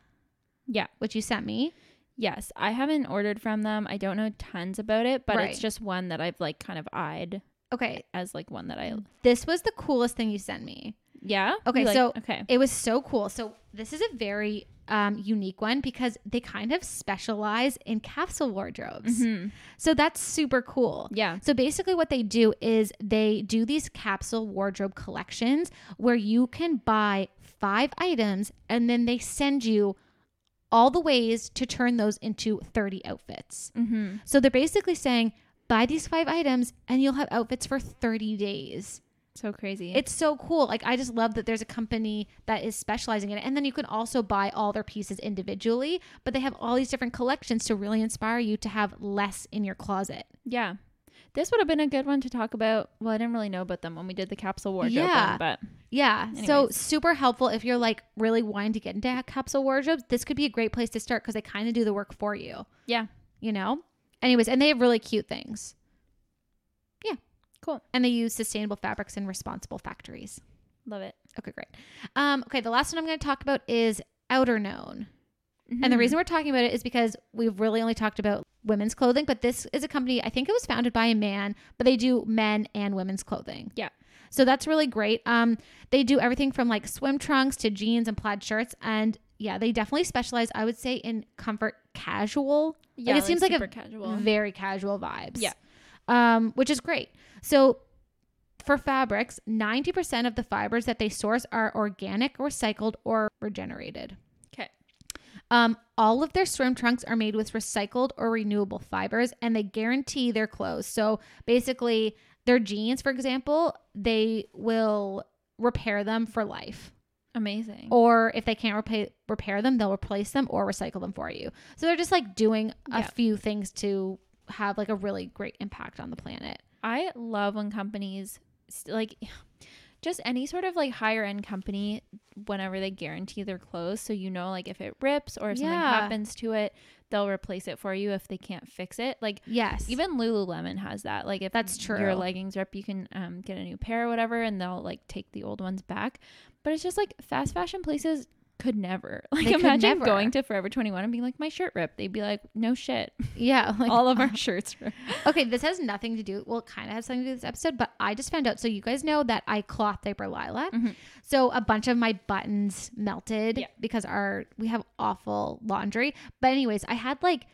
Yeah. which you sent me. Yes, I haven't ordered from them. I don't know tons about it, but Right. it's just one that I've like kind of eyed Okay. as like one that I This was the coolest thing you sent me. Yeah. Okay, You like- so okay. It was so cool. So this is a very um, unique one because they kind of specialize in capsule wardrobes. Mhm. So that's super cool. Yeah. So basically, what they do is they do these capsule wardrobe collections where you can buy five items and then they send you all the ways to turn those into 30 outfits. Mm-hmm. So they're basically saying, buy these five items and you'll have outfits for 30 days. So crazy. It's so cool. Like I just love that there's a company that is specializing in it. And then you can also buy all their pieces individually, but they have all these different collections to really inspire you to have less in your closet. yeah. This would have been a good one to talk about. Well, I didn't really know about them when we did the capsule wardrobe Yeah. one, but Yeah. So super helpful if you're like really wanting to get into capsule wardrobes. This could be a great place to start because they kind of do the work for you. yeah. You know? Anyways, and they have really cute things. Yeah. Cool. And they use sustainable fabrics and responsible factories. Love it. Okay, great. Um, okay, the last one I'm going to talk about is Outerknown. And the Mhm. reason we're talking about it is because we've really only talked about women's clothing, but this is a company, I think it was founded by a man, but they do men and women's clothing. Yeah. So that's really great. Um, they do everything from like swim trunks to jeans and plaid shirts. And yeah, they definitely specialize, I would say, in comfort casual. yeah, it seems like a casual. Very casual vibes. Yeah. Um, which is great. So for fabrics, 90% of the fibers that they source are organic, recycled, or regenerated. Um, all of their swim trunks are made with recycled or renewable fibers and they guarantee their clothes. So basically, their jeans, for example, they will repair them for life. Amazing. Or if they can't repa- repair them, they'll replace them or recycle them for you. So they're just like doing a Yeah. few things to have like a really great impact on the planet. I love when companies like just any sort of like higher end company whenever they guarantee their clothes so you know like if it rips or if something happens to it they'll replace it for you if they can't fix it. Like Yes. even lululemon has that. Like if That's true, your leggings rip you can um, get a new pair or whatever and they'll like take the old ones back. But it's just like fast fashion places could never like They imagine never. going to forever 21 and being like my shirt ripped they'd be like no shit yeah. Like, all of our shirts ripped Okay, this has nothing to do. Well, kind of has something to do with this episode, but I just found out. So you guys know that I cloth diaper Lila. Mhm. So a bunch of my buttons melted Yeah. because our we have awful laundry. But anyways, I had like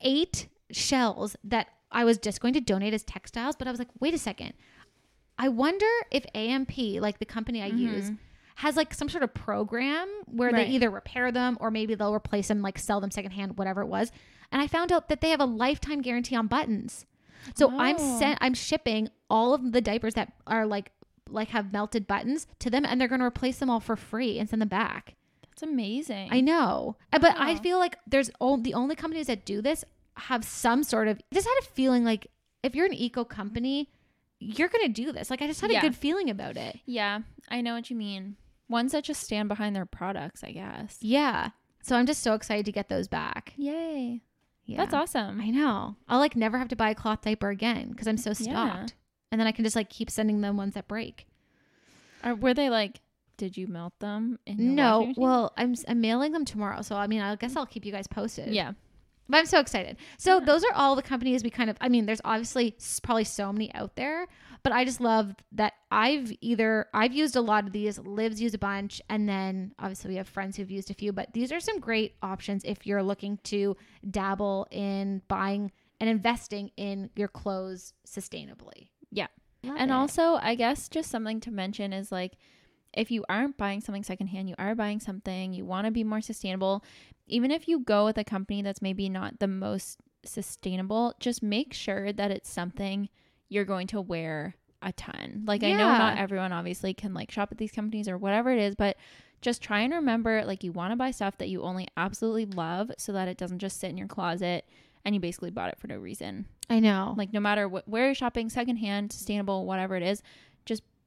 eight shells that I was just going to donate as textiles, but I was like, wait a second. I wonder if AMP, like the company I use, Mhm. Has like some sort of program where Right. they either repair them or maybe they'll replace them, like sell them secondhand, whatever it was. And I found out that they have a lifetime guarantee on buttons. So I'm Oh. sent I'm shipping all of the diapers that are like like have melted buttons to them and they're going to replace them all for free and send them back. that's amazing I know. Uh, But I feel like there's all the only companies that do this have some sort of I just had a feeling like if you're an eco company, you're going to do this. Like I just had Yeah. a good feeling about it. Yeah, I know what you mean. Ones that just stand behind their products, I guess. Yeah. So I'm just so excited to get those back. Yay. Yeah. That's awesome. I know. I'll like never have to buy a cloth diaper again because I'm so stocked. Yeah. And then I can just like keep sending them ones that break. Or were they like, did you melt them? In No, well, I'm I'm mailing them tomorrow, so I mean, I guess I'll keep you guys posted. yeah. But I'm so excited. So Yeah. those are all the companies we kind of. I mean, there's obviously probably so many out there, but I just love that I've either I've used a lot of these. Liv's used a bunch, and then obviously we have friends who've used a few. But these are some great options if you're looking to dabble in buying and investing in your clothes sustainably. Yeah. Love And it. also, I guess just something to mention is like, if you aren't buying something secondhand, you are buying something, you want to be more sustainable, even if you go with a company that's maybe not the most sustainable, just make sure that it's something you're going to wear a ton. Like, I know not everyone obviously can like shop at these companies or whatever it is, but just try and remember like you want to buy stuff that you only absolutely love so that it doesn't just sit in your closet and you basically bought it for no reason. I know. Like no matter what, where you're shopping, secondhand, sustainable, whatever it is,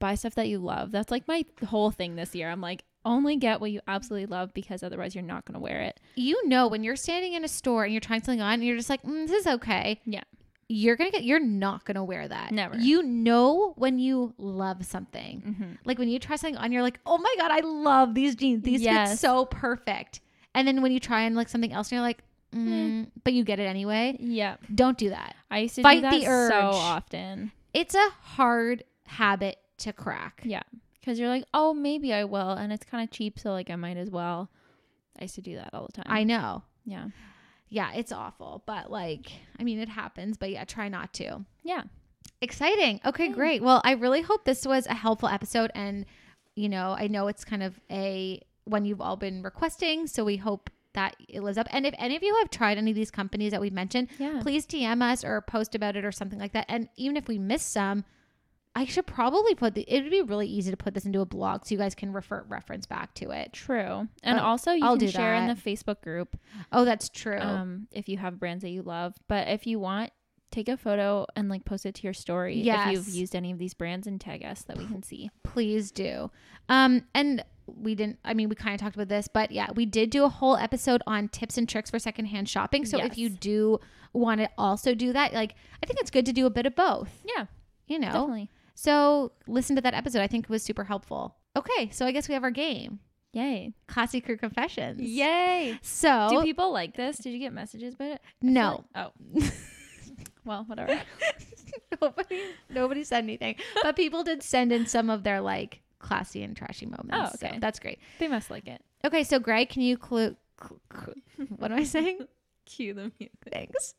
buy stuff that you love. That's like my whole thing this year. I'm like, only get what you absolutely love because otherwise you're not going to wear it. you know when you're standing in a store and you're trying something on and you're just like mm, this is okay Yeah. you're gonna get you're not gonna wear that Never. you know when you love something Mm-hmm. like when you try something on you're like oh my god i love these jeans these fit Yes. so perfect and then when you try and like something else and you're like mm, but you get it anyway Yeah. don't do that I used to Fight do that the urge. so often. it's a hard habit to crack Yeah. because you're like, oh, maybe I will, and it's kind of cheap, so like I might as well. I used to do that all the time. I know. yeah, Yeah, it's awful, but like, I mean, it happens, but yeah, try not to. yeah, Exciting. Okay, Yay. great. Well, I really hope this was a helpful episode. And, you know, I know it's kind of a one you've all been requesting. So we hope that it lives up. And if any of you have tried any of these companies that we've mentioned, yeah. please DM us or post about it or something like that. And even if we miss some, I should probably put the, it would be really easy to put this into a blog so you guys can refer reference back to it. True, and also you I'll can share in the. Facebook group Oh, that's true. um, if you have brands that you love. But if you want, take a photo and like post it to your story yes. if you've used any of these brands and tag us that we can see. please do. Um, and we didn't, I mean, we kind of talked about this, but yeah, we did do a whole episode on tips and tricks for secondhand shopping. So if you do want to also do that, like, I think it's good to do a bit of both, Yeah, you know? definitely. So listen to that episode. I think it was super helpful. Okay. So I guess we have our game Yay! Classy Crew Confessions. Yay! So, Do people like this? Did you get messages about it? I no. like- oh. well, whatever. nobody, nobody said anything, but people did send in some of their like classy and trashy moments. Oh, So okay. that's great. They must like it. Okay. So, Greg, can you clue? cl- cl- what am I saying? Cue the music. Thanks.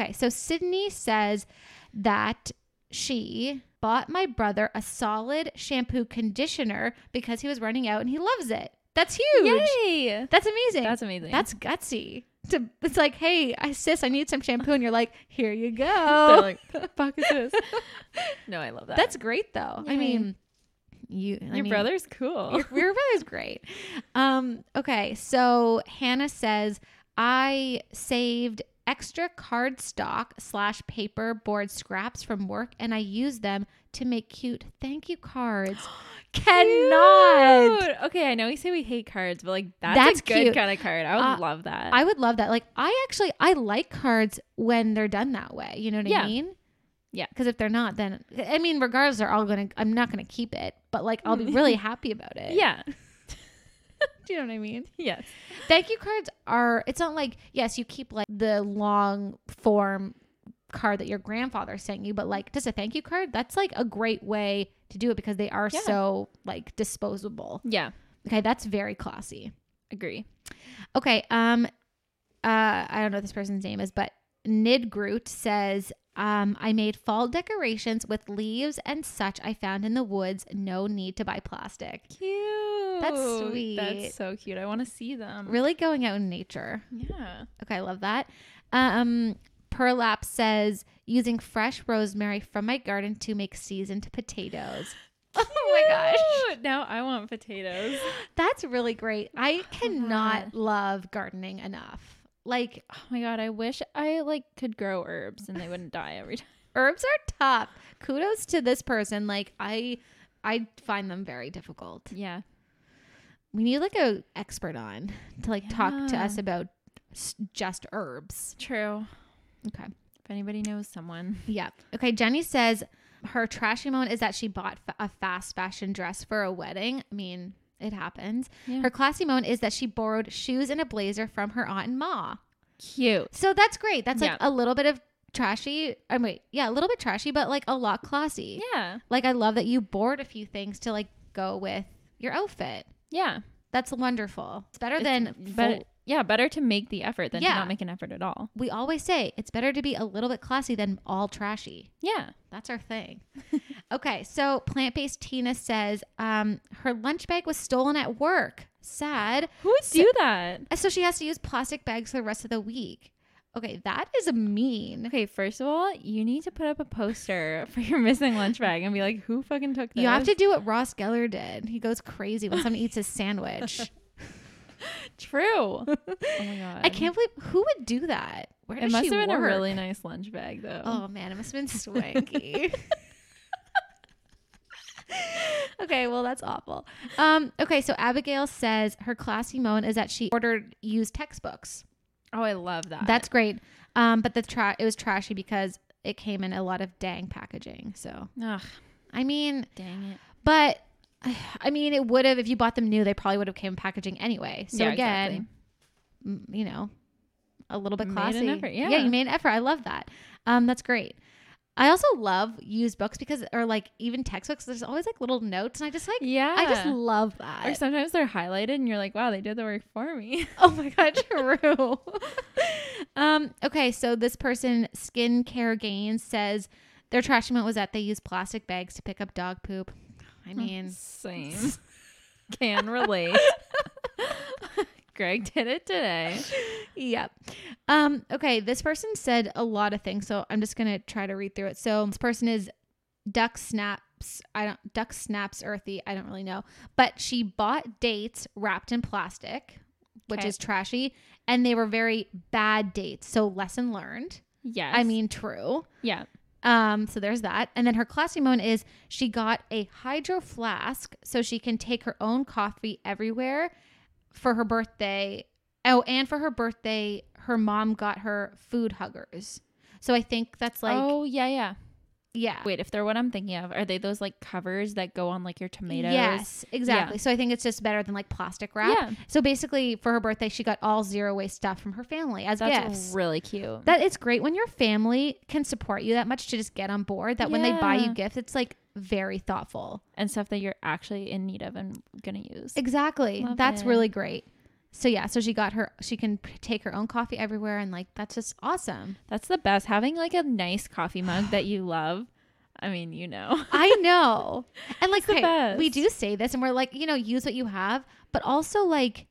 Okay, so Sydney says that she bought my brother a solid shampoo conditioner because he was running out and he loves it. That's huge. Yay! That's amazing. That's amazing. That's gutsy. To, it's like, hey, I sis, I need some shampoo, and you're like, here you They're go. like, the fuck is this? no, I love that. That's great, though. I mean, you. I your mean, brother's cool. Your, your brother's great. Um, okay, so Hannah says I saved extra cardstock slash paper board scraps from work, and I use them to make cute thank you cards. Cannot. Cute. Okay, I know we say we hate cards, but like that's, That's a good cute. kind of card. I would Uh, love that. I would love that. Like, I actually I like cards when they're done that way. You know what I Yeah. mean? Yeah. Because if they're not, then I mean, regardless, they're all gonna. I'm not gonna keep it, but like, I'll be really happy about it. yeah. Do you know what I mean? Yes. Thank you cards are it's not like yes, you keep like the long form card that your grandfather sent you, but like just a thank you card, that's like a great way to do it because they are Yeah. so like disposable. Yeah. Okay, that's very classy. Agree. Okay, um uh I don't know what this person's name is, but Nid Groot says um, I made fall decorations with leaves and such I found in the woods. No need to buy plastic. Cute. That's sweet. That's so cute. I want to see them. Really going out in nature. Yeah. Okay, I love that. Um, Perlap says using fresh rosemary from my garden to make seasoned potatoes. Oh my gosh. Cute. Now I want potatoes. That's really great. I cannot love gardening enough. Like Oh my god, I wish I like could grow herbs and they wouldn't die every time. herbs are tough. Kudos to this person. Like I I find them very difficult. Yeah. We need like a expert on to like talk to us about just herbs. True. Okay. If anybody knows someone. Yeah. Okay. Jenny says her trashy moment is that she bought fa- a fast fashion dress for a wedding. I mean, it happens. Yeah. Her classy moment is that she borrowed shoes and a blazer from her aunt and ma. Cute. So that's great. That's like Yeah. a little bit of trashy. I mean, yeah, a little bit trashy, but like a lot classy. Yeah. Like I love that you borrowed a few things to like go with your outfit. Yeah. That's wonderful. It's better It's than but full- yeah, better to make the effort than Yeah. to not make an effort at all. we always say it's better to be a little bit classy than all trashy. Yeah. That's our thing. okay, so plant based Tina says um, her lunch bag was stolen at work. Sad. Who would So- do that? So she has to use plastic bags for the rest of the week. Okay, that is mean. Okay, first of all, you need to put up a poster for your missing lunch bag and be like, who fucking took this? You have to do what Ross Geller did. He goes crazy when someone eats his sandwich. True. oh my god. I can't believe who would do that. Where It must have been a really nice lunch bag though. Oh man, it must have been swanky. okay, well that's awful. Um, okay, so Abigail says her classy moment is that she ordered used textbooks. Oh, I love that. That's great. Um, but the tra- it was trashy because it came in a lot of dang packaging. So Ugh, I mean, dang it. but I mean, it would have if you bought them new. They probably would have came in packaging anyway. So Yeah, again, exactly. m- you know, a little bit classy. effort, yeah, yeah. you made an effort. I love that. Um, that's great. I also love used books because, or like even textbooks. There's always like little notes, and I just like, Yeah. I just love that. or sometimes they're highlighted and you're like, wow, they did the work for me. Oh my god, true. um, okay, so this person, Skincare Gains, says their trash moment was that they used plastic bags to pick up dog poop. I mean, Same. Can relate. Greg did it today. Yep. Um, okay, this person said a lot of things, so I'm just gonna try to read through it. So this person is Duck Snaps. I don't Duck Snaps Earthy. I don't really know, but she bought dates wrapped in plastic, which Okay. is trashy, and they were very bad dates. So lesson learned. Yes. I mean, true. yeah. Um, so there's that. And then her classy moment is she got a hydro flask so she can take her own coffee everywhere for her birthday. Oh, and for her birthday, her mom got her food huggers. So I think that's like, oh, yeah, yeah. yeah. Wait, if they're what I'm thinking of, are they those like covers that go on like your tomatoes? Yes, exactly. So I think it's just better than like plastic wrap. Yeah. So basically, for her birthday, she got all zero waste stuff from her family as That's gifts. really cute. that it's great when your family can support you that much to just get on board. That when they buy you gifts, it's like very thoughtful. and stuff that you're actually in need of and gonna use. Exactly. Love that's it. really great. So yeah, so she got her she can p- take her own coffee everywhere and like that's just awesome. That's the best. Having like a nice coffee mug that you love. I mean, you know. I know. And like okay, we do say this and we're like, you know, use what you have, but also like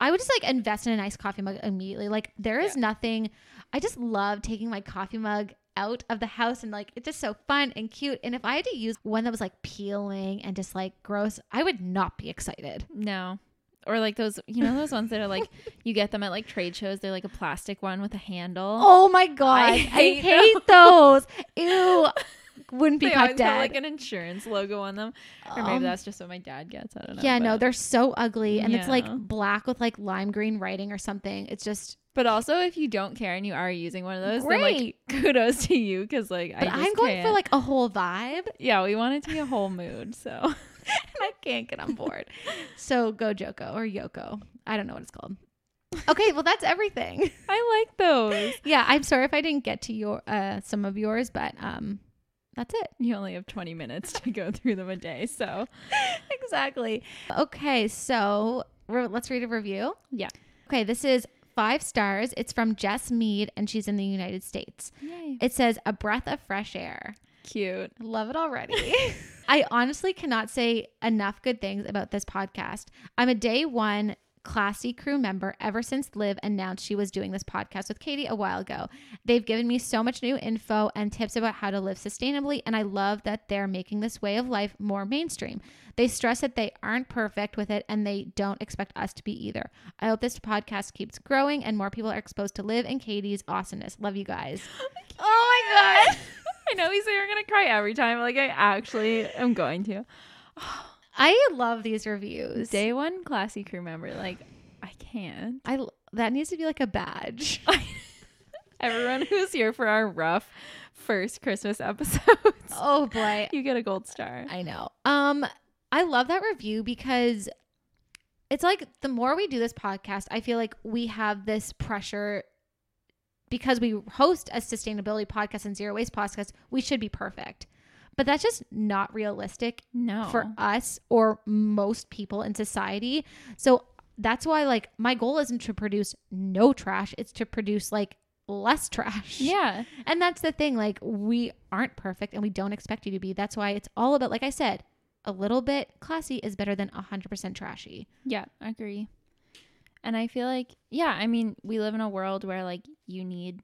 I would just like invest in a nice coffee mug immediately. Like there is nothing I just love taking my coffee mug out of the house and like it's just so fun and cute. And if I had to use one that was like peeling and just like gross, I would not be excited. No. Or like those, you know, those ones that are like you get them at like trade shows. They're like a plastic one with a handle. Oh my god. I hate hate, those. Ew. Wouldn't be they caught dead. like an insurance logo on them, or maybe Um, that's just what my dad gets. I don't know. yeah, no, they're so ugly, and it's like black with like lime green writing or something. It's just But also, if you don't care and you are using one of those, then like great. kudos to you because like I but just I'm going can't. for like a whole vibe, yeah, we want it to be a whole mood. So and I can't get on board. so go JOCO or Yoko. I don't know what it's called. Okay, well that's everything. I like those. yeah, I'm sorry if I didn't get to your uh some of yours, but um that's it. You only have 20 minutes to go through them a day, so exactly. Okay, so re- let's read a review. Yeah. Okay, this is five stars. It's from Jess Mead, and she's in the United States. yay, It says, a breath of fresh air. Cute. Love it already. I honestly cannot say enough good things about this podcast. I'm a day one classy crew member ever since Liv announced she was doing this podcast with Katie a while ago. They've given me so much new info and tips about how to live sustainably, and I love that they're making this way of life more mainstream. They stress that they aren't perfect with it and they don't expect us to be either. I hope this podcast keeps growing and more people are exposed to Liv and Katie's awesomeness. Love you guys. Oh my god. I know we say we're gonna cry every time. Like I actually am going to. I love these reviews. Day one classy crew member. Like I can't. I that needs to be like a badge. Everyone who's here for our rough first Christmas episodes, oh boy, you get a gold star. I know. Um, I love that review because it's like the more we do this podcast, I feel like we have this pressure because we host a sustainability podcast and zero waste podcast. We should be perfect, but that's just not realistic No. for us or most people in society. So that's why like my goal isn't to produce no trash, it's to produce like less trash. yeah. And that's the thing like we aren't perfect and we don't expect you to be. That's why it's all about like I said, a little bit classy is better than 100% trashy. Yeah, I agree. And I feel like, yeah, I mean, we live in a world where like you need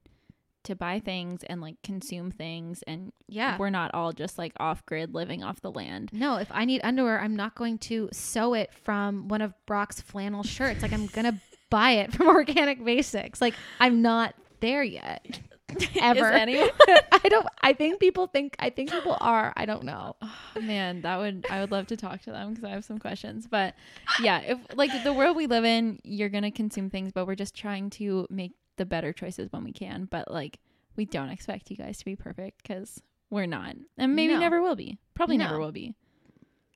to buy things and like consume things, and Yeah. we're not all just like off grid living off the land. No, if I need underwear, I'm not going to sew it from one of Brock's flannel shirts. Like I'm going to buy it from Organic Basics. Like I'm not there yet. Ever. Is anyone? I don't I think people think I think people are. I don't know. Oh, man, that would I would love to talk to them because I have some questions. But yeah, if like the world we live in, you're gonna consume things, but we're just trying to make the better choices when we can. But like, we don't expect you guys to be perfect because we're not, and maybe No. never will be. Probably never will be.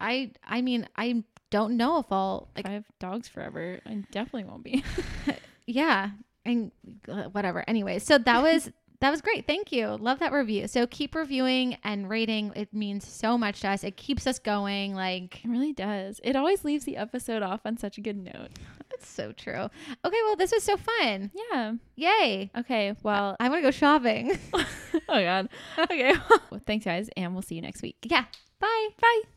I I mean, I don't know if I'll If like I have dogs forever, I definitely won't be. yeah and uh, whatever anyway so that was That was great. Thank you. Love that review. So keep reviewing and rating. It means so much to us. It keeps us going. Like, It really does. It always leaves the episode off on such a good note. That's so true. Okay, well, this was so fun. Yeah. Yay. Okay. Well, I want to go shopping. oh God. Okay. well, thanks, guys, and we'll see you next week. yeah. Bye. Bye.